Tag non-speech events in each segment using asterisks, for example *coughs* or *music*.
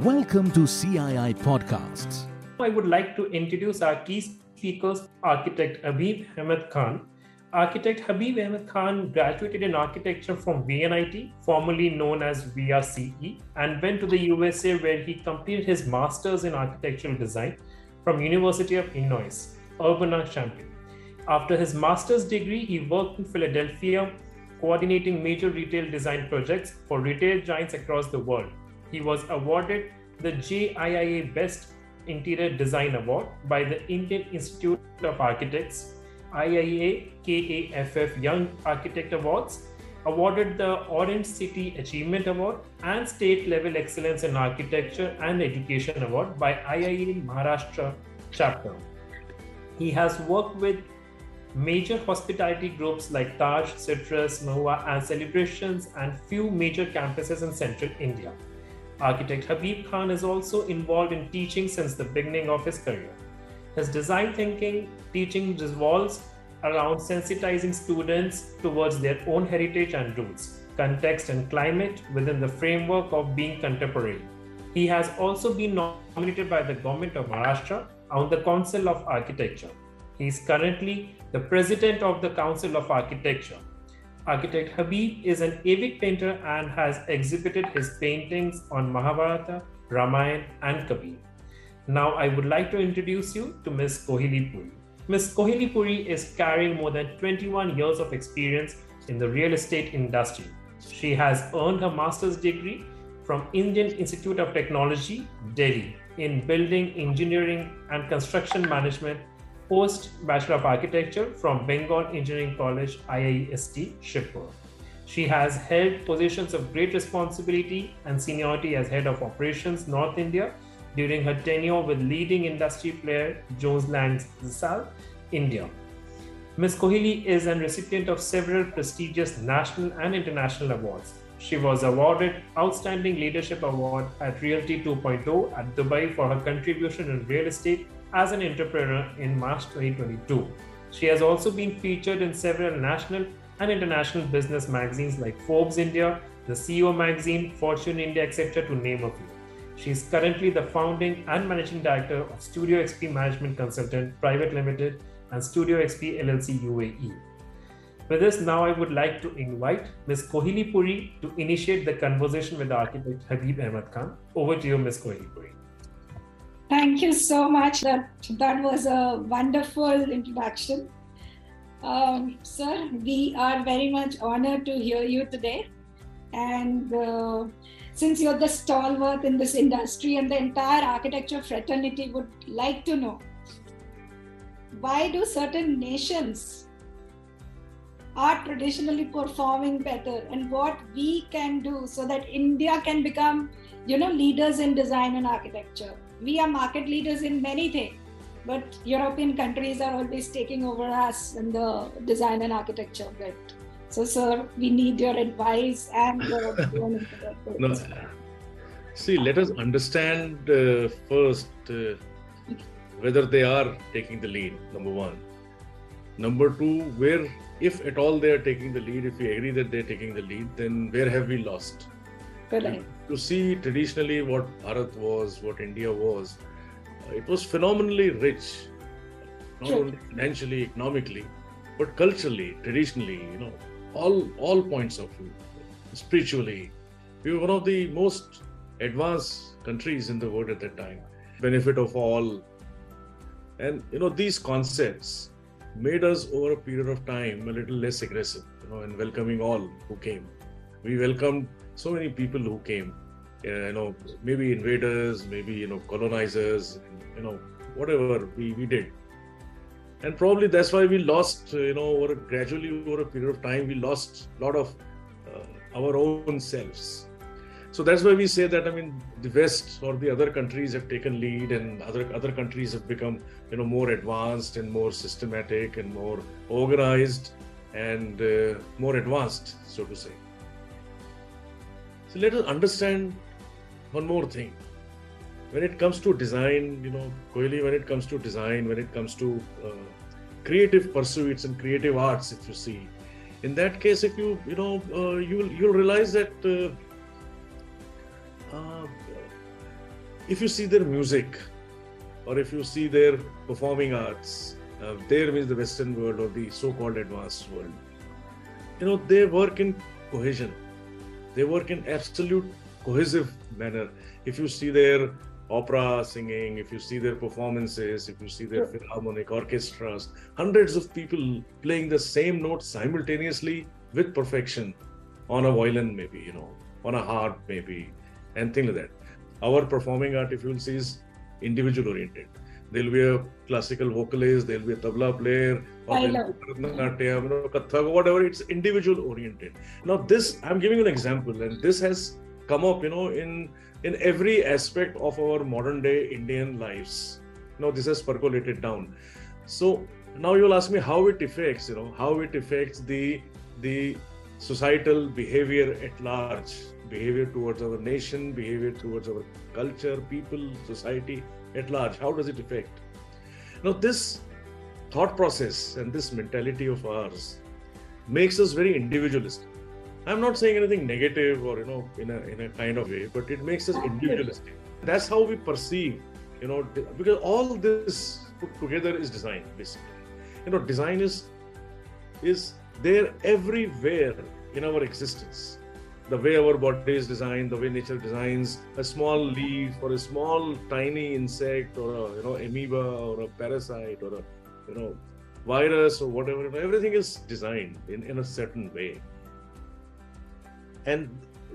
Welcome to CII Podcasts. I would like to introduce our key speakers, architect Habeeb Ahmed Khan. Architect Habeeb Ahmed Khan graduated in architecture from VNIT, formerly known as VRCE, and went to the USA where he completed his master's in architectural design from University of Illinois, Urbana-Champaign. After his master's degree, he worked in Philadelphia, coordinating major retail design projects for retail giants across the world. He was awarded the JIIA Best Interior Design Award by the Indian Institute of Architects, IIA KAFF Young Architect Awards, awarded the Orange City Achievement Award and State Level Excellence in Architecture and Education Award by IIA Maharashtra chapter. He has worked with major hospitality groups like Taj, Citrus, Mahua, and Celebrations, and few major campuses in central India. Architect Habeeb Khan is also involved in teaching since the beginning of his career. His design thinking teaching revolves around sensitizing students towards their own heritage and roots, context, and climate within the framework of being contemporary. He has also been nominated by the government of Maharashtra on the Council of Architecture. He is currently the president of the Council of Architecture. Architect Habeeb is an avid painter and has exhibited his paintings on Mahabharata, Ramayana, and Kabir. Now, I would like to introduce you to Ms. Koheli Puri. Ms. Koheli Puri is carrying more than 21 years of experience in the real estate industry. She has earned her master's degree from Indian Institute of Technology, Delhi, in building engineering and construction management post Bachelor of Architecture from Bengal Engineering College, IIEST, Shibpur. She has held positions of great responsibility and seniority as head of operations North India during her tenure with leading industry player Jones Lang LaSalle, India. Ms. Koheli is a recipient of several prestigious national and international awards. She was awarded Outstanding Leadership Award at Realty 2.0 at Dubai for her contribution in real estate as an entrepreneur in March 2022. She has also been featured in several national and international business magazines like Forbes India, the CEO magazine, Fortune India, etc., to name a few. She is currently the founding and managing director of Studio XP Management Consultant Private Limited and Studio XP LLC UAE. With this, now I would like to invite Ms. Koheli Puri to initiate the conversation with the architect Habeeb Ahmed Khan. Over to you, Ms. Koheli Puri. Thank you so much. That that was a wonderful introduction. Um, sir, we are very much honored to hear you today. And uh, since you're the stalwart in this industry and the entire architecture fraternity would like to know why do certain nations are traditionally performing better and what we can do so that India can become you know leaders in design and architecture we are market leaders in many things but european countries are always taking over us in the design and architecture bit so sir we need your advice and your *laughs* no. see let us understand uh, first uh, whether they are taking the lead number one. Number two where if at all they are taking the lead if we agree that they're taking the lead then where have we lost To see traditionally what Bharat was, what India was, uh, it was phenomenally rich, not sure. only financially, economically, but culturally, traditionally, you know, all all points of view, spiritually. We were one of the most advanced countries in the world at that time. Benefit of all. And you know, these concepts made us over a period of time a little less aggressive, you know, in welcoming all who came. We welcomed so many people who came you know maybe invaders maybe you know colonizers you know whatever we, we did. And probably that's why we lost you know over gradually over a period of time we lost a lot of uh, our own selves. So that's why we say that i mean the west or the other countries have taken lead and other other countries have become you know more advanced and more systematic and more organized and uh, more advanced so to say so let us understand one more thing. When it comes to design, you know, Koheli, when it comes to design, when it comes to uh, creative pursuits and creative arts, if you see, in that case, if you, you know, uh, you'll you'll realize that uh, uh if you see their music or if you see their performing arts, uh, there means the Western world or the so-called advanced world. You know, they work in cohesion. They work in absolute cohesive manner. If you see their opera singing, if you see their performances, if you see their philharmonic orchestras, hundreds of people playing the same notes simultaneously with perfection on a violin, maybe, you know, on a harp, maybe, and things like that. Our performing art, if you will see, is individual oriented. There'll be a classical vocalist, there'll be a tabla player, or I there'll be Bharatanatyam, you know, Kathak, whatever. It's individual oriented. Now, this I'm giving you an example, and this has come up, you know, in in every aspect of our modern day Indian lives. You know, this has percolated down. So now you'll ask me how it affects, you know, how it affects the the societal behavior at large, behavior towards our nation, behavior towards our culture, people, society at large. How does it affect? Now, this thought process and this mentality of ours makes us very individualistic. I'm not saying anything negative or you know in a in a kind of way, but it makes us individualistic. That's how we perceive, you know, because all this put together is design, basically. You know, design is is there everywhere in our existence. The way our body is designed, the way nature designs a small leaf or a small tiny insect or a you know amoeba or a parasite or a you know virus or whatever, everything is designed in, in a certain way. And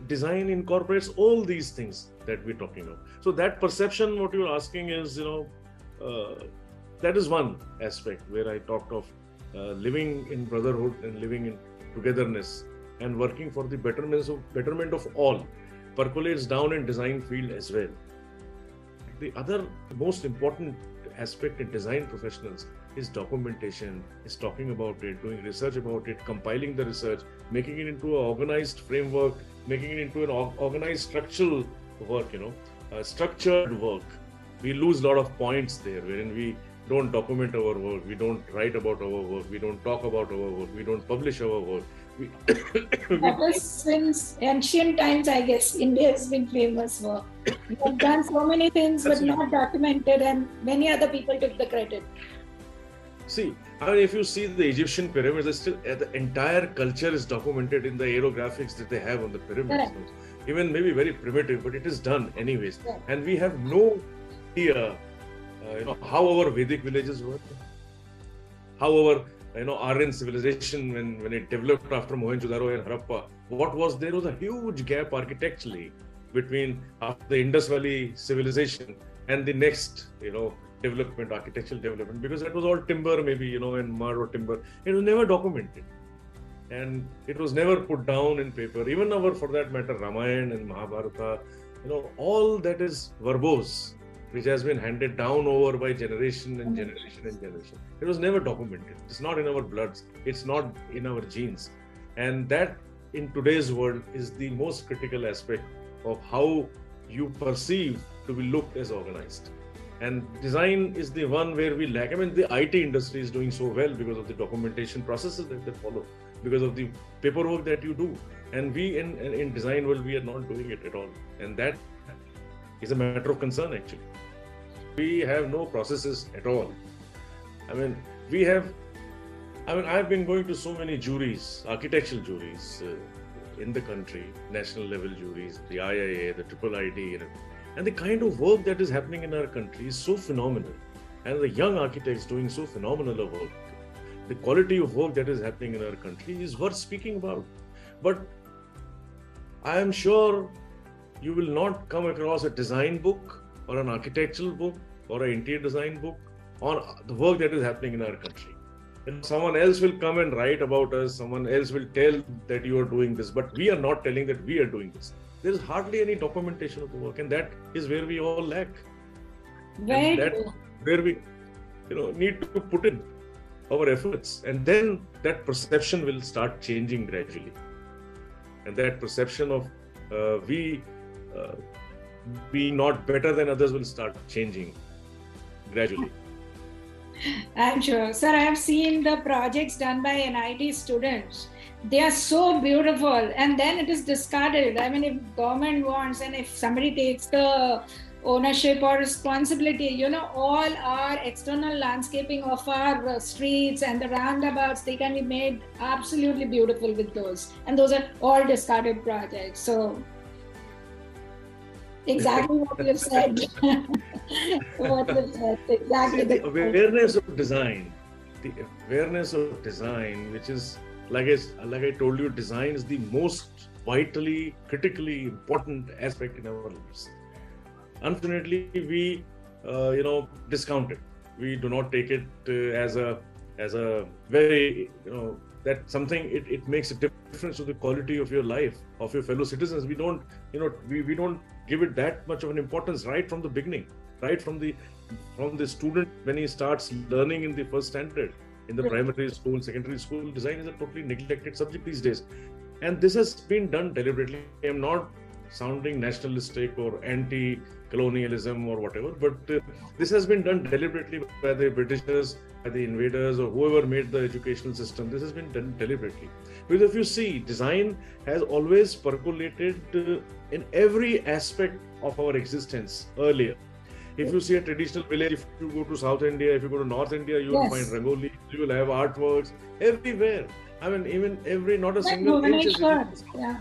design incorporates all these things that we're talking about. So that perception what you're asking is you know uh, that is one aspect where i talked of uh, living in brotherhood and living in togetherness and working for the betterment of betterment of all percolates down in design field as well. The other most important aspect in design professionals is documentation, is talking about it, doing research about it, compiling the research, making it into an organized framework, making it into an organized structural work, you know, uh, structured work. We lose a lot of points there wherein we don't document our work, we don't write about our work, we don't talk about our work, we don't publish our work. We *coughs* that since ancient times, I guess. India has been famous for. We have done so many things, but not documented, and many other people took the credit. See, I mean, if you see the Egyptian pyramids, still uh, the entire culture is documented in the aerographics that they have on the pyramids. Correct. Even maybe very primitive, but it is done anyways. Correct. And we have no idea, uh, you know, how our Vedic villages were, how our you know Aryan civilization when when it developed after Mohenjo-daro and Harappa. What was there was a huge gap architecturally between after the Indus Valley civilization and the next, you know, development, architectural development, because that was all timber, maybe, you know, and mud or timber. It was never documented. And it was never put down in paper. Even our, for that matter, Ramayana and Mahabharata, you know, all that is verbose, which has been handed down over by generation and generation and generation. It was never documented. It's not in our bloods, it's not in our genes. And that in today's world is the most critical aspect of how you perceive to be looked as organized and design is the one where we lack. I mean the it industry is doing so well because of the documentation processes that they follow because of the paperwork that you do. And we in in design world we are not doing it at all. And that is a matter of concern actually. We have no processes at all. I mean we have i mean i've been going to so many juries architectural juries uh, in the country national level juries the iia the triple id and the kind of work that is happening in our country is so phenomenal. And the young architects doing so phenomenal of work. The quality of work that is happening in our country is worth speaking about. But I am sure you will not come across a design book or an architectural book or an interior design book on the work that is happening in our country. And someone else will come and write about us, someone else will tell that you are doing this, but we are not telling that we are doing this there is hardly any documentation of the work, and that is where we all lack. Very and that where we, you know, need to put in our efforts, and then that perception will start changing gradually, and that perception of uh, we uh, being not better than others will start changing gradually. I'm sure. Sir, I have seen the projects done by NIT students. They are so beautiful, and then it is discarded. I mean, if government wants, and if somebody takes the ownership or responsibility you know all our external landscaping of our streets and the roundabouts they can be made absolutely beautiful with those and those are all discarded projects so exactly what you said *laughs* said exactly the awareness of design the awareness of design which is like I, like I told you design is the most vitally critically important aspect in our lives. Unfortunately we uh, you know discount it. We do not take it uh, as a as a very you know that something it, it makes a difference to the quality of your life of your fellow citizens. We don't you know we, we don't give it that much of an importance right from the beginning right from the from the student when he starts learning in the first standard in the primary school secondary school design is a totally neglected subject these days and this has been done deliberately i am not sounding nationalistic or anti colonialism or whatever. But uh, this has been done deliberately by the Britishers, by the invaders, or whoever made the educational system. This has been done deliberately. Because if you see, design has always percolated uh, in every aspect of our existence earlier. If you see a traditional village, if you go to South India, if you go to North India, you will yes. find rangoli, you will have artworks everywhere. I mean, even every, not a single inch is. Yeah.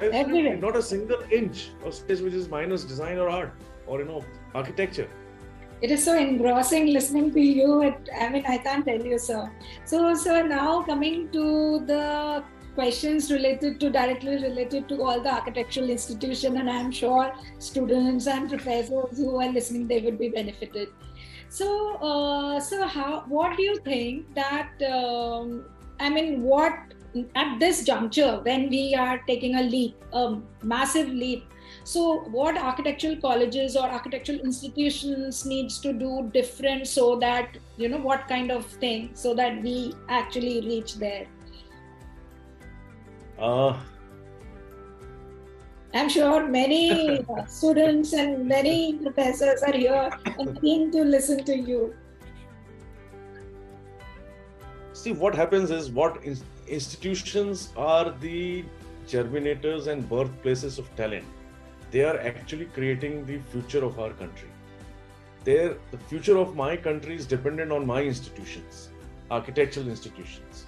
Everywhere. Not a single inch of space which is minus design or art or you know architecture it is so engrossing listening to you it, i mean i can't tell you sir so so now coming to the questions related to directly related to all the architectural institution and i'm sure students and professors who are listening they would be benefited so uh, so how what do you think that um, i mean what at this juncture when we are taking a leap a massive leap so, what architectural colleges or architectural institutions needs to do different so that you know what kind of thing so that we actually reach there? Uh, I'm sure many *laughs* students and many professors are here and keen to listen to you. See, what happens is what institutions are the germinators and birthplaces of talent they are actually creating the future of our country. They're, the future of my country is dependent on my institutions, architectural institutions.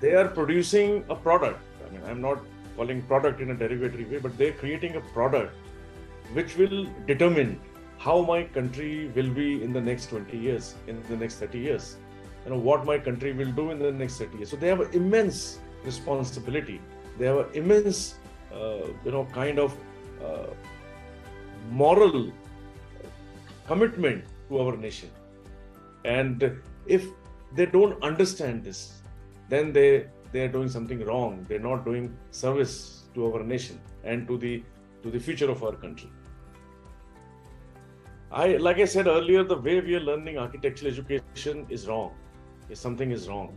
They are producing a product. I mean, I'm not calling product in a derogatory way, but they're creating a product which will determine how my country will be in the next 20 years, in the next 30 years. You know, what my country will do in the next 30 years. So they have an immense responsibility. They have an immense, uh, you know, kind of uh, moral commitment to our nation. And if they don't understand this, then they they are doing something wrong. They're not doing service to our nation and to the to the future of our country. I like I said earlier, the way we are learning architectural education is wrong. If something is wrong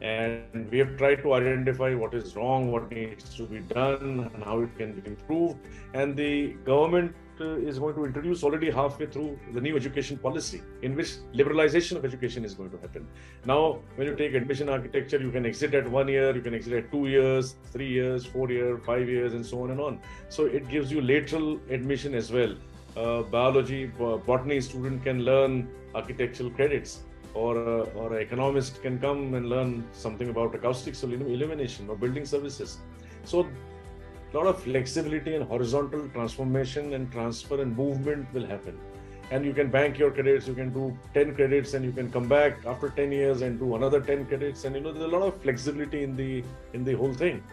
and we have tried to identify what is wrong, what needs to be done, and how it can be improved. And the government is going to introduce already halfway through the new education policy, in which liberalization of education is going to happen. Now, when you take admission architecture, you can exit at one year, you can exit at two years, three years, four years, five years, and so on and on. So it gives you lateral admission as well. Uh, biology, botany student can learn architectural credits or a, or an economist can come and learn something about acoustics or illumination or building services. So a lot of flexibility and horizontal transformation and transfer and movement will happen. And you can bank your credits, you can do 10 credits and you can come back after 10 years and do another 10 credits. And you know, there's a lot of flexibility in the in the whole thing.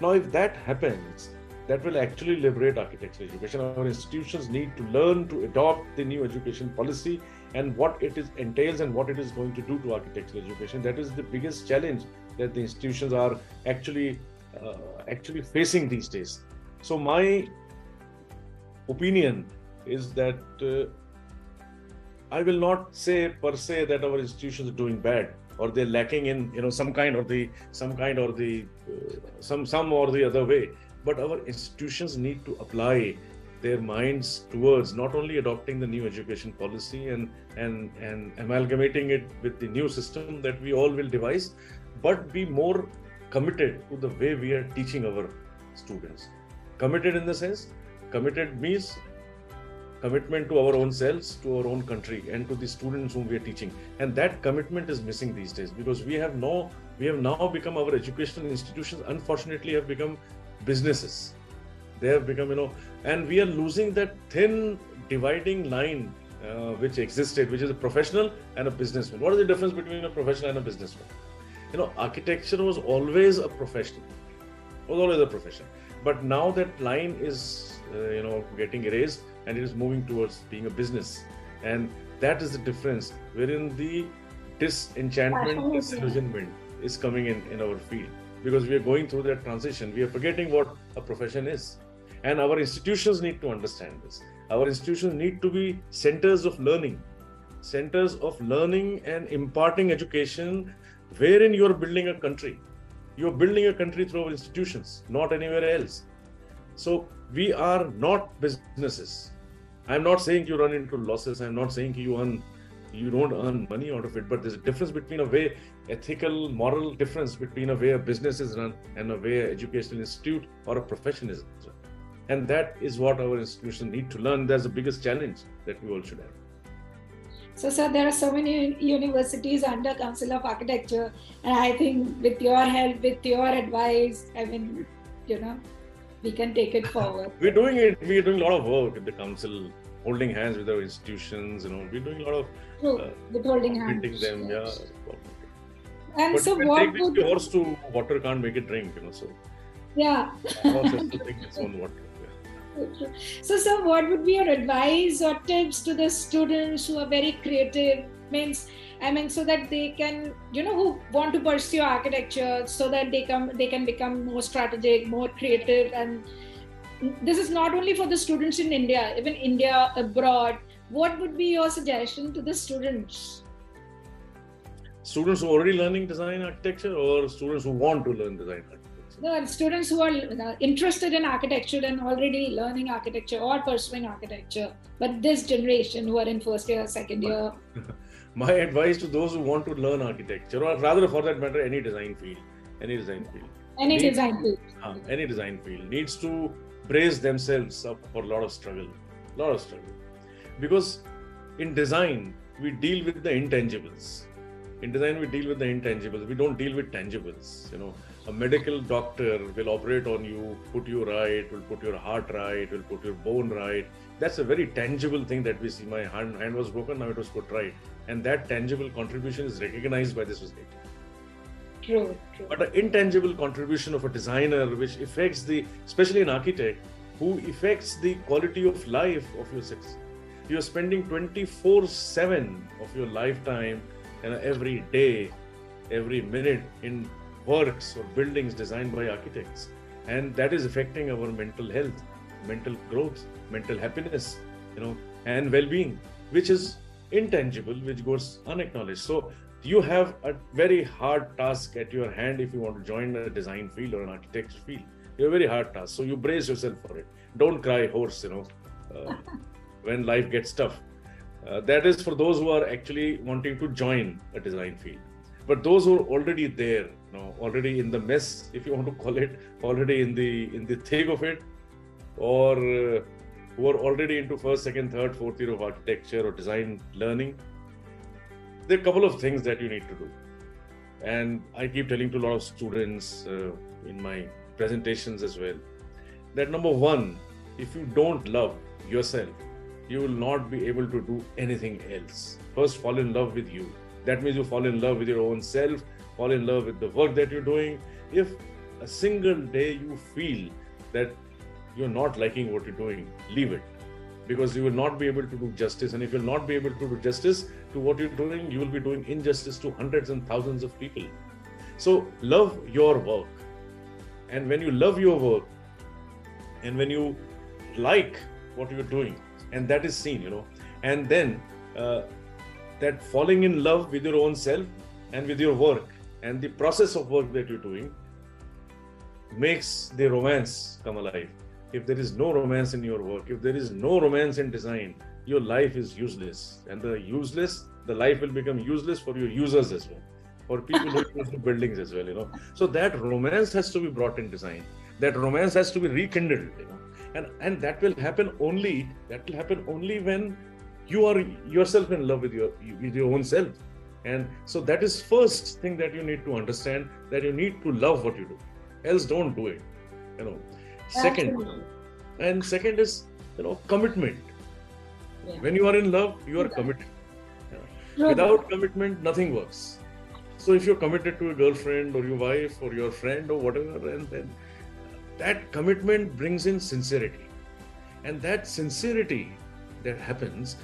Now, if that happens, that will actually liberate architecture education. Our institutions need to learn to adopt the new education policy and what it is entails and what it is going to do to architectural education. That is the biggest challenge that the institutions are actually actually facing these days. So my opinion is that uh, I will not say per se that our institutions are doing bad or they're lacking in you know some kind or the some kind or the uh, some some or the other way but our institutions need to apply their minds towards not only adopting the new education policy and and and amalgamating it with the new system that we all will devise but be more committed to the way we are teaching our students committed in the sense committed means commitment to our own selves, to our own country, and to the students whom we are teaching. And that commitment is missing these days because we have no, we have now become our educational institutions. Unfortunately, have become businesses. They have become, you know, and we are losing that thin dividing line uh, which existed, which is a professional and a businessman. What is the difference between a professional and a businessman? You know, architecture was always a profession, was always a profession. But now that line is, uh, you know, getting erased and it is moving towards being a business. And that is the difference wherein the disenchantment, disillusionment is coming in in our field because we are going through that transition. We are forgetting what a profession is. And our institutions need to understand this. Our institutions need to be centers of learning, centers of learning and imparting education wherein you are building a country. You are building a country through our institutions, not anywhere else. So we are not businesses. I'm not saying you run into losses. I'm not saying you earn, you don't earn money out of it. But there's a difference between a way ethical, moral difference between a way a business is run and a way an educational institute or a profession is run. And that is what our institutions need to learn. That's the biggest challenge that we all should have. So, sir, there are so many universities under Council of Architecture, and I think with your help, with your advice, I mean, you know, we can take it forward. we're doing it. We're doing a lot of work at the council, holding hands with our institutions. You know, we're doing a lot of uh, with holding hands. them, yeah. And but so, what take would horse to water can't make it drink, you know. So yeah, horse has to drink its own water. So, sir, what would be your advice or tips to the students who are very creative? Means, I mean, so that they can, you know, who want to pursue architecture, so that they come, they can become more strategic, more creative, and this is not only for the students in India, even India abroad. What would be your suggestion to the students? Students who are already learning design architecture, or students who want to learn design architecture. No, students who are uh, interested in architecture and already learning architecture or pursuing architecture, but this generation who are in first year, second year. *laughs* My advice to those who want to learn architecture, or rather for that matter, any design field, any design field, any needs, design field, uh, any design field needs to brace themselves up for a lot of struggle, a lot of struggle, because in design we deal with the intangibles. In design we deal with the intangibles. We don't deal with tangibles. You know, a medical doctor will operate on you, put you right, will put your heart right, will put your bone right. That's a very tangible thing that we see. My hand, hand was broken, now it was put right. And that tangible contribution is recognized by the society. True, true. But an intangible contribution of a designer, which affects the, especially an architect, who affects the quality of life of your citizen. You're spending 24 7 of your lifetime and every day, every minute in works or buildings designed by architects. And that is affecting our mental health, mental growth, mental happiness, you know, and well-being, which is intangible, which goes unacknowledged. So you have a very hard task at your hand if you want to join a design field or an architecture field. You have a very hard task. So you brace yourself for it. Don't cry horse, you know, uh, *laughs* when life gets tough. Uh, that is for those who are actually wanting to join a design field. But those who are already there, you know, already in the mess, if you want to call it, already in the in the thick of it, or uh, who are already into first, second, third, fourth year of architecture or design learning, there are a couple of things that you need to do. And I keep telling to a lot of students uh, in my presentations as well that number one, if you don't love yourself, you will not be able to do anything else. First, fall in love with you. That means you fall in love with your own self, fall in love with the work that you're doing. If a single day you feel that you're not liking what you're doing, leave it. Because you will not be able to do justice. And if you'll not be able to do justice to what you're doing, you will be doing injustice to hundreds and thousands of people. So love your work. And when you love your work, and when you like what you're doing, and that is seen you know and then uh, that falling in love with your own self and with your work and the process of work that you're doing makes the romance come alive. If there is no romance in your work if there is no romance in design your life is useless. And the useless the life will become useless for your users as well for people who use the buildings as well you know. So that romance has to be brought in design. That romance has to be rekindled you know. And and that will happen only that will happen only when you are yourself in love with your with your own self and so that is first thing that you need to understand that you need to love what you do else don't do it you know second Absolutely. and second is you know commitment Yeah. when you are in love you are Yeah. committed True. without commitment nothing works so if you're committed to a girlfriend or your wife or your friend or whatever and then that commitment brings in sincerity and that sincerity that happens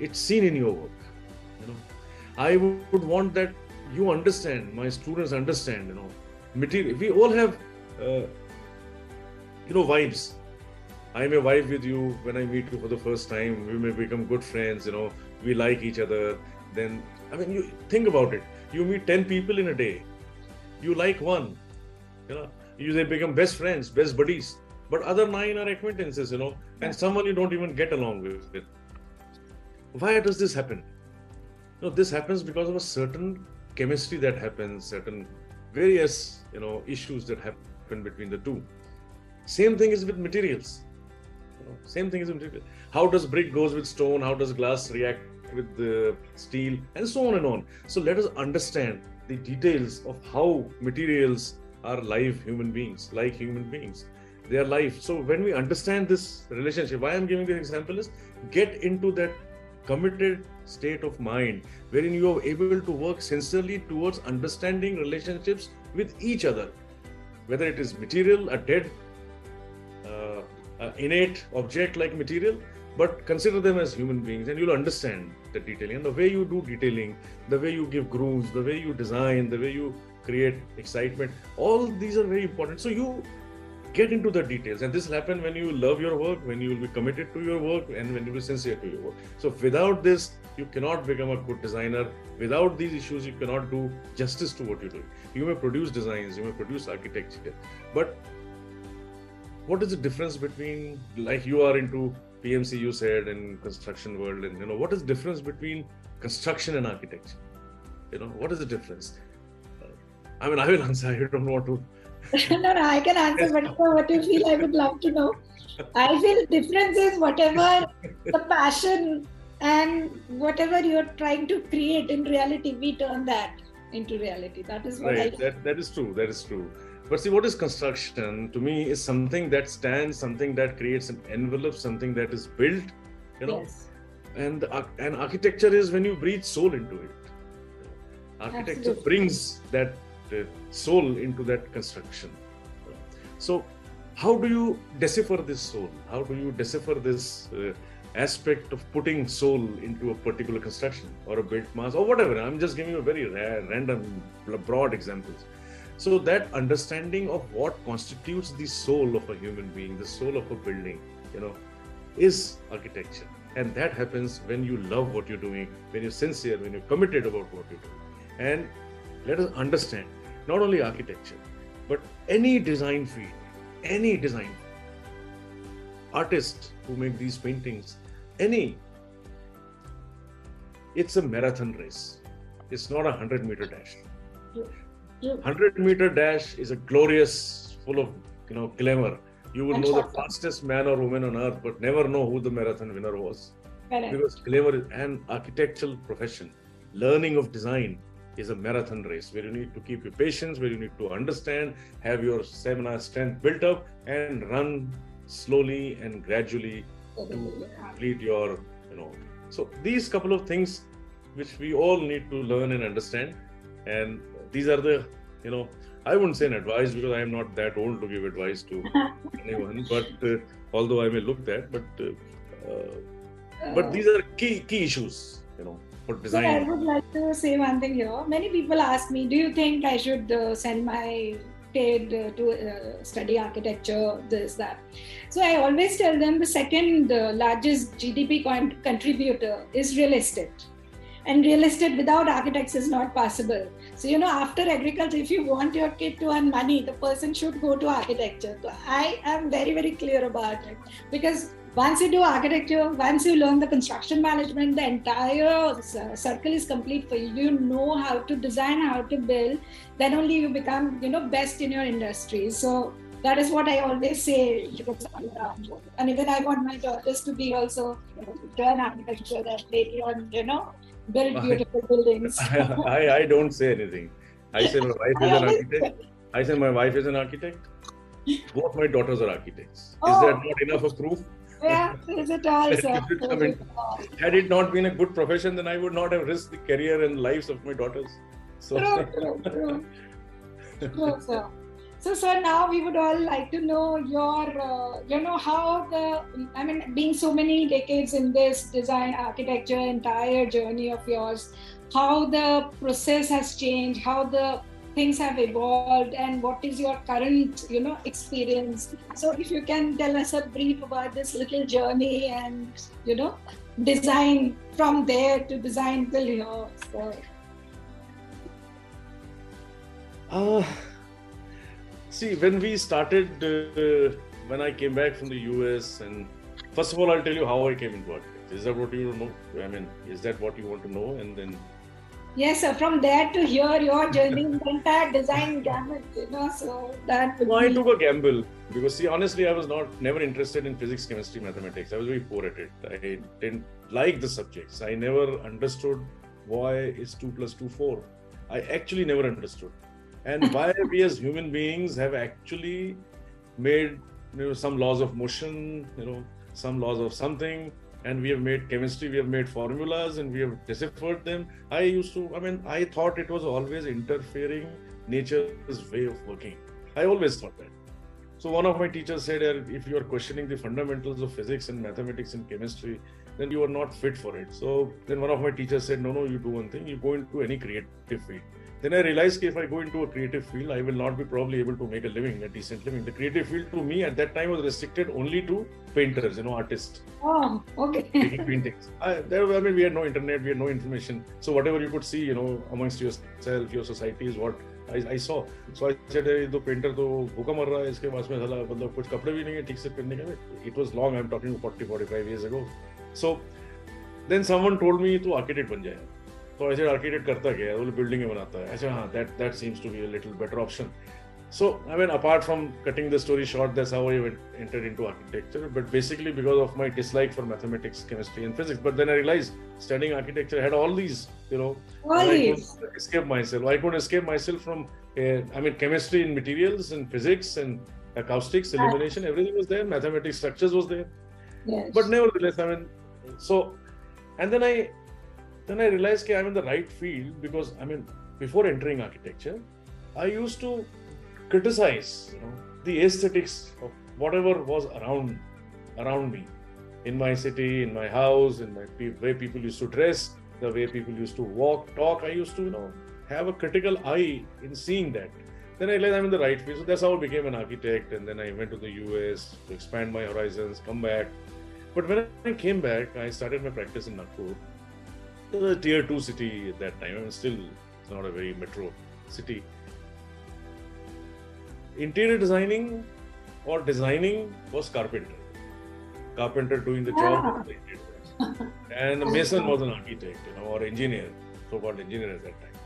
it's seen in your work you know i would want that you understand my students understand you know material we all have uh, you know vibes I may vibe with you when I meet you for the first time. We may become good friends, you know, we like each other. Then, I mean, you think about it. You meet 10 people in a day. You like one, you know, you they become best friends, best buddies. But other nine are acquaintances, you know, and someone you don't even get along with. Why does this happen? You know, this happens because of a certain chemistry that happens, certain various, you know, issues that happen between the two. Same thing is with materials. You know, same thing is with material. How does brick goes with stone? How does glass react with the steel? And so on and on. So let us understand the details of how materials are live human beings, like human beings. They are life. So when we understand this relationship, why I'm giving this example is get into that committed state of mind wherein you are able to work sincerely towards understanding relationships with each other. Whether it is material a dead uh, uh, innate object like material but consider them as human beings and you'll understand the detailing. And the way you do detailing the way you give grooves the way you design the way you create excitement all these are very important. So you get into the details. And this will happen when you love your work when you will be committed to your work and when you will be sincere to your work. So without this you cannot become a good designer. Without these issues you cannot do justice to what you do. You may produce designs you may produce architecture but what is the difference between like you are into pmc you said and construction world and you know what is the difference between construction and architecture? You know what is the difference? Uh, i mean i will *laughs* answer. I don't want to *laughs* no, no, I can answer, but for what you feel, I would love to know. I feel difference is whatever the *laughs* passion and whatever you're trying to create in reality, we turn that into reality. That is what right I that, that is true that is true but see what is construction to me is something that stands something that creates an envelope something that is built you know yes. and and architecture is when you breathe soul into it architecture Absolutely. brings that soul into that construction. So how do you decipher this soul? How do you decipher this uh, aspect of putting soul into a particular construction or a built mass or whatever? I'm just giving you a very ra- random broad examples. So that understanding of what constitutes the soul of a human being the soul of a building you know is architecture. And that happens when you love what you're doing when you're sincere when you're committed about what you're doing. And let us understand not only architecture but any design field any design artists who make these paintings any. It's a marathon race. It's not a 100 meter dash. 100 meter dash is a glorious full of you know glamour. You will And know the fastest man or woman on earth but never know who the marathon winner was. Correct. because glamour is an architectural profession. Learning of design is a marathon race where you need to keep your patience where you need to understand have your stamina strength built up and run slowly and gradually to complete your you know. So these couple of things which we all need to learn and understand and these are the you know i wouldn't say an advice because i am not that old to give advice to *laughs* anyone but uh, although i may look that but uh, uh, but these are key key issues you know for So I would like to say one thing here. Many people ask me, do you think I should uh, send my kid uh, to uh, study architecture, this, that? So I always tell them the second uh, largest GDP con- contributor is real estate. And real estate without architects is not possible. So, you know, after agriculture, if you want your kid to earn money, the person should go to architecture. So I am very, very clear about it because once you do architecture, once you learn the construction management, the entire circle is complete for you. You know how to design, how to build. Then only you become, you know, best in your industry. So that is what I always say. And even I want my daughters to be also turn architecture and later on, you know, build beautiful buildings. *laughs* I, I don't say anything. I say my wife *laughs* is an architect. I say my wife is an architect. Both my daughters are architects. Oh. Is that not enough of proof? Yeah, is it all, sir? I mean, had it not been a good profession, then I would not have risked the career and lives of my daughters. So, True, *laughs* true, true. True, sir. So, sir, now we would all like to know your, uh, you know, how the, I mean, being so many decades in this design architecture entire journey of yours, how the process has changed, how the things have evolved, and what is your current, you know, experience. So, if you can tell us a brief about this little journey and, you know, design from there to design till here. So, uh, see, when we started, uh, when I came back from the US, and first of all, I'll tell you how I came into architecture. Is that what you know? I mean, is that what you want to know? And then Yes, sir. From there to here, your journey, the entire design gamut, you know. So that. Would I be- took a gamble because see, honestly, I was not never interested in physics, chemistry, mathematics. I was very poor at it. I didn't like the subjects. I never understood why is two plus two four. I actually never understood, and why *laughs* we as human beings have actually made you know some laws of motion, you know, some laws of something, and we have made chemistry, we have made formulas, and we have deciphered them. I used to, I mean, I thought it was always interfering nature's way of working. I always thought that. So one of my teachers said, "Uh, if you are questioning the fundamentals of physics and mathematics and chemistry, then you are not fit for it. So then one of my teachers said, no, no, you do one thing, you go into any creative field Then I realized if I go into a creative field, I will not be probably able to make a living, a decent living. The creative field to me at that time was restricted only to painters, you know, artists Oh, okay. *laughs* making paintings. I, there, I mean, we had no internet, we had no information. So whatever you could see, you know, amongst yourself, your society is what I, I saw. So I said, "Hey, तो painter तो भूखा मर रहा है इसके पास में साला मतलब कुछ कपड़े भी नहीं है ठीक से पहनने के It was long. I'm talking 40, 45 years ago. So then someone told me तू architect बन जाए. तो ऐसे आर्किटेक्ट करता क्या है वो बिल्डिंग बनाता है अच्छा हाँ that that seems to be a little better option so i mean apart from cutting the story short that's how i went, entered into architecture but basically because of my dislike for mathematics chemistry and physics but then i realized studying architecture had all these you know All and I these. couldn't escape myself i couldn't escape myself from uh, i mean chemistry and materials and physics and acoustics illumination everything was there mathematics structures was there Yes. but nevertheless i mean so and then i then i realized that i'm in the right field because i mean before entering architecture i used to criticize you know, the aesthetics of whatever was around around me. In my city in my house in my pe- way people used to dress the way people used to walk talk i used to you know have a critical eye in seeing that. Then i realized i'm in the right field. So that's how i became an architect. And then i went to the us to expand my horizons come back. But when i came back i started my practice in nagpur it was a tier 2 city at that time i mean still it's not a very metro city interior designing or designing was carpenter. Carpenter doing the job was the interior design. and the mason was an architect, you know, or engineer, so-called engineer at that time.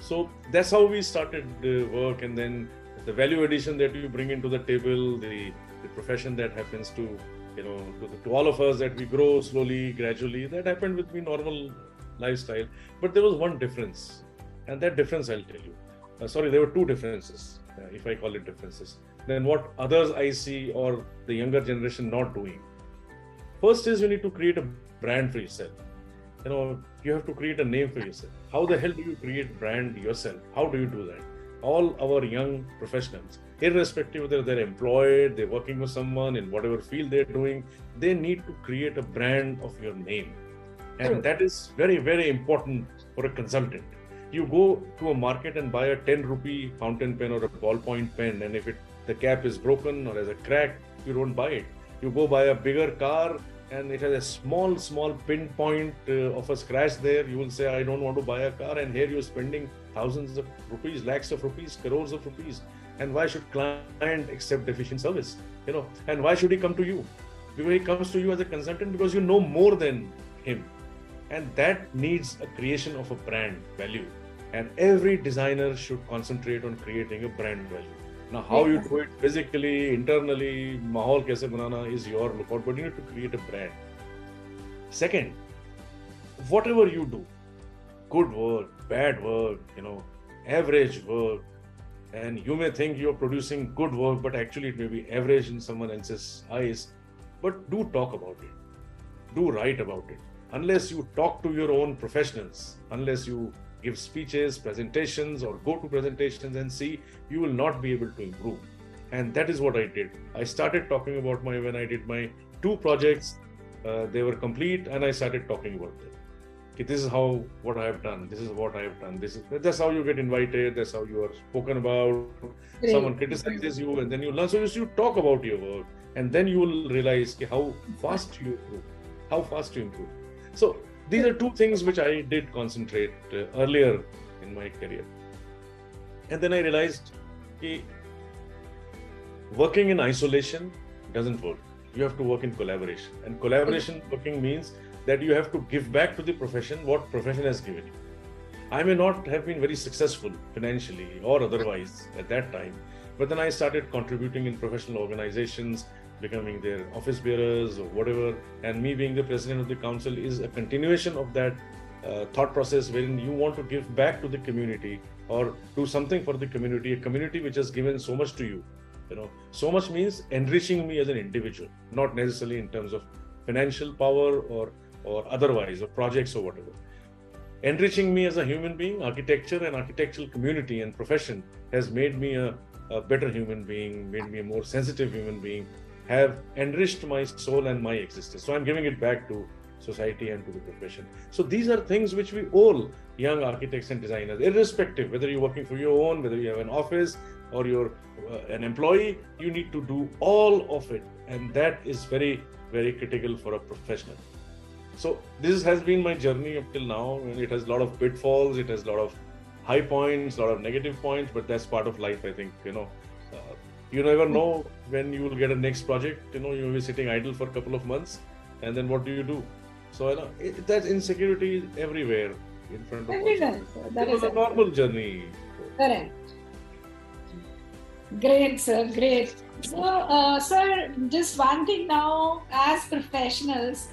So that's how we started the work, and then the value addition that you bring into the table, the, the profession that happens to, you know, to, the, to all of us that we grow slowly, gradually. That happened with me normal lifestyle, but there was one difference, and that difference I'll tell you. Uh, sorry, there were two differences, uh, if I call it differences. Then what others I see or the younger generation not doing. First is you need to create a brand for yourself. You know, you have to create a name for yourself. How the hell do you create brand yourself? How do you do that? All our young professionals, irrespective whether they're employed, they're working with someone in whatever field they're doing, they need to create a brand of your name. And that is very, very important for a consultant. You go to a market and buy a 10 rupee fountain pen or a ballpoint pen and if it the cap is broken or has a crack you don't buy it. You go buy a bigger car and it has a small small pinpoint uh, of a scratch there. You will say i don't want to buy a car and here you're spending thousands of rupees lakhs of rupees crores of rupees. And why should client accept deficient service you know? And why should he come to you? Because he comes to you as a consultant? Because you know more than him and that needs a creation of a brand value and every designer should concentrate on creating a brand value Now, how you do it physically, internally, mahal kaise banana is your lookout, but you need to create a brand. Second, whatever you do, good work, bad work, you know, average work, and you may think you're producing good work, but actually it may be average in someone else's eyes. But do talk about it. Do write about it. Unless you talk to your own professionals, unless you give speeches, presentations, or go to presentations and see, you will not be able to improve. And that is what I did. I started talking about my when I did my two projects, uh, they were complete, and I started talking about them. Okay, this is how what I have done. This is what I have done. This is that's how you get invited. That's how you are spoken about. Great. Someone criticizes you, and then you learn. So you talk about your work, and then you will realize how fast you improve, how fast you improve. So these are two things which I did concentrate uh, earlier in my career, and then I realized ki working in isolation doesn't work. You have to work in collaboration, and collaboration working means that you have to give back to the profession what profession has given you. I may not have been very successful financially or otherwise at that time, but then I started contributing in professional organizations, becoming their office bearers or whatever. And me being the president of the council is a continuation of that uh, thought process wherein you want to give back to the community or do something for the community, a community which has given so much to you. You know, so much means enriching me as an individual, not necessarily in terms of financial power or or otherwise, or projects or whatever. Enriching me as a human being, architecture and architectural community and profession has made me a, a better human being, made me a more sensitive human being, have enriched my soul and my existence. So I'm giving it back to society and to the profession. So these are things which we all young architects and designers, irrespective whether you're working for your own, whether you have an office or you're uh, an employee, you need to do all of it, and that is very very critical for a professional so this has been my journey up till now and it has a lot of pitfalls it has a lot of high points a lot of negative points but that's part of life i think you know you never know when you will get a next project you know you'll be sitting idle for a couple of months and then what do you do so you know it, that insecurity is everywhere in front of us Everywhere, sir. That it is was a normal journey Correct. Great, sir. Great. So, uh, sir, just one thing now, as professionals,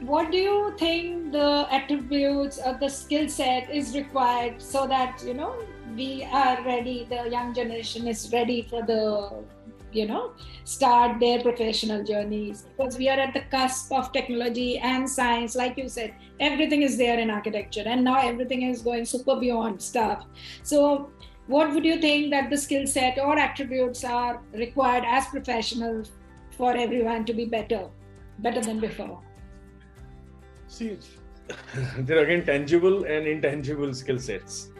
what do you think the attributes or the skill set is required so that you know we are ready? The young generation is ready for the you know start their professional journeys because we are at the cusp of technology and science like you said everything is there in architecture and now everything is going super beyond stuff so what would you think that the skill set or attributes are required as professionals for everyone to be better better than before See, *laughs* there are again tangible and intangible skill sets.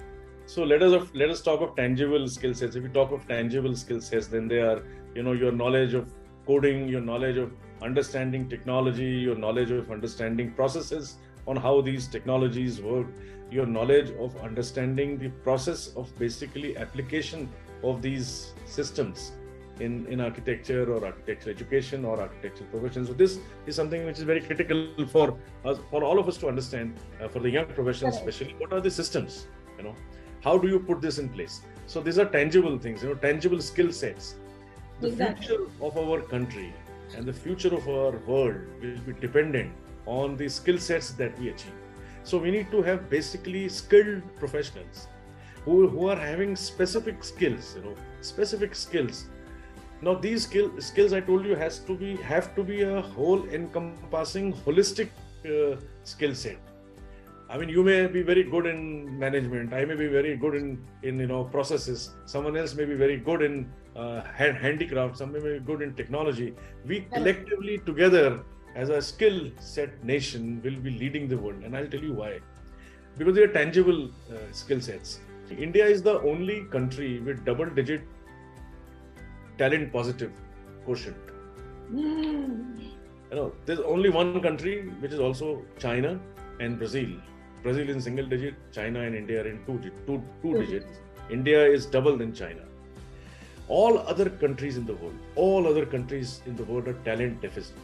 So let us of, let us talk of tangible skill sets. If we talk of tangible skill sets, then they are you know your knowledge of coding, your knowledge of understanding technology, your knowledge of understanding processes on how these technologies work, your knowledge of understanding the process of basically application of these systems in, in architecture or architecture education or architecture profession. So this is something which is very critical for us, for all of us to understand, uh, for the young professionals Correct. especially. What are the systems? You know, how do you put this in place? So these are tangible things. You know, tangible skill sets. The Exactly. future of our country and the future of our world will be dependent on the skill sets that we achieve. So we need to have basically skilled professionals who, who are having specific skills, you know, specific skills. Now these skill, skills I told you has to be have to be a whole encompassing holistic uh, skill set. I mean, you may be very good in management. I may be very good in in you know processes. Someone else may be very good in uh, hand, handicraft. Some may be good in technology. We collectively together as a skill set nation will be leading the world, and I'll tell you why. Because they are tangible uh, skill sets. India is the only country with double-digit talent positive quotient. Hmm. You know, there's only one country which is also China and Brazil. Brazil in single digit, China and India are in two, two Two digits. India is double than China. All other countries in the world, all other countries in the world are talent deficit.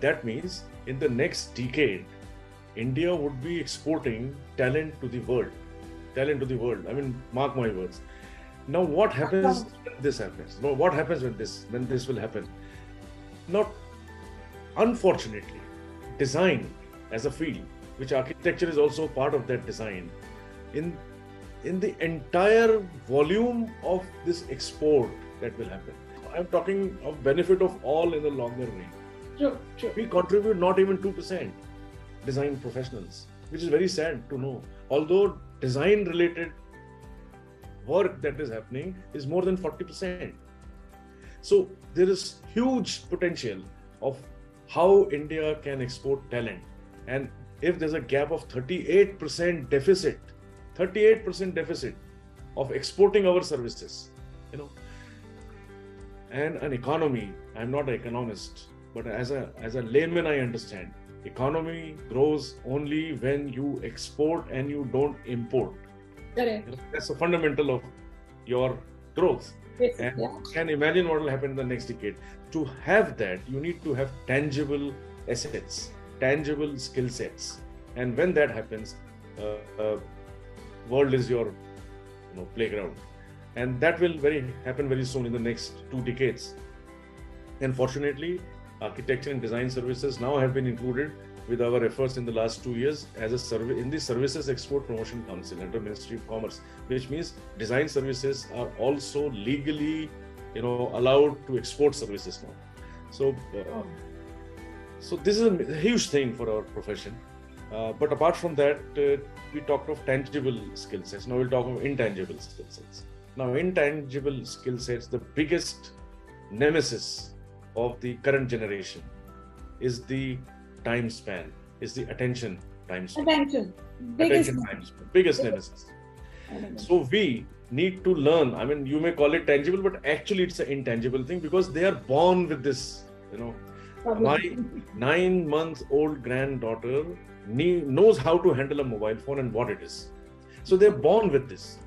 That means in the next decade, India would be exporting talent to the world. Talent to the world. I mean, mark my words. Now, what happens when this happens? Now, what happens when this when this will happen? Not unfortunately, design as a field, which architecture is also part of that design, in in the entire volume of this export that will happen. I'm talking of benefit of all in the longer range. True, true. We contribute not even 2% design professionals, which is very sad to know. Although design related work that is happening is more than 40%. So there is huge potential of how India can export talent. And if there's a gap of 38% deficit, 38% deficit of exporting our services, you know, and an economy, I'm not an economist, but as a as a layman, I understand economy grows only when you export and you don't import. Correct. That's the fundamental of your growth. Yes, And yeah. you can imagine what will happen in the next decade. To have that, you need to have tangible assets, tangible skill sets, and when that happens, uh, uh, world is your you know playground, and that will very happen very soon in the next two decades. And fortunately, architecture and design services now have been included with our efforts in the last two years as a service in the Services Export Promotion Council under Ministry of Commerce, which means design services are also legally, you know, allowed to export services now. So, uh, so this is a huge thing for our profession. Uh, but apart from that, uh, we talked of tangible skill sets. Now we'll talk of intangible skill sets. Now, intangible skill sets, the biggest nemesis of the current generation is the time span, is the attention time span. Attention. Biggest. Attention time span, biggest nemesis. So we need to learn. I mean, you may call it tangible, but actually it's an intangible thing because they are born with this. You know, my nine month old granddaughter knows how to handle a mobile phone and what it is. So they're born with this.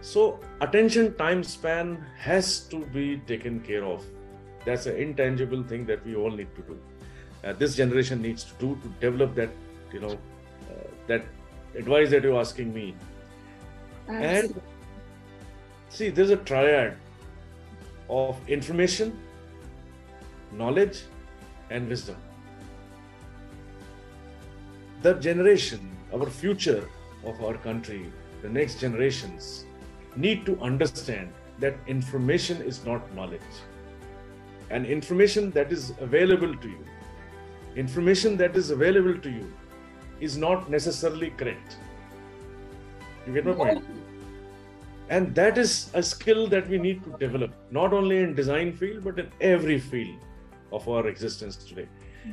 So attention time span has to be taken care of. That's an intangible thing that we all need to do. Uh, this generation needs to do to develop that, you know, uh, that advice that you're asking me. Absolutely. See, there's a triad of information, knowledge, and wisdom. The generation, our future of our country, the next generations need to understand that information is not knowledge. And information that is available to you, information that is available to you is not necessarily correct. You get my point? and that is a skill that we need to develop not only in design field but in every field of our existence today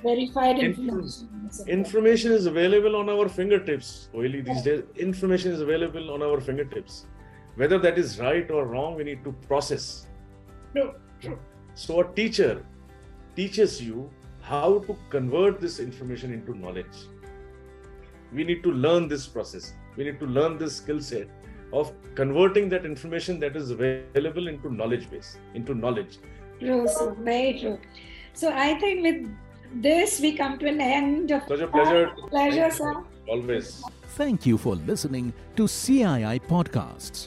Verified Inf- information. information is available on our fingertips oily these days information is available on our fingertips whether that is right or wrong we need to process True, true. so a teacher teaches you how to convert this information into knowledge we need to learn this process we need to learn this skill set of converting that information that is available into knowledge base into knowledge True, sir. Very true. So I think with this we come to an end of such a pleasure pleasure, sir. always Thank you for listening to CII Podcasts.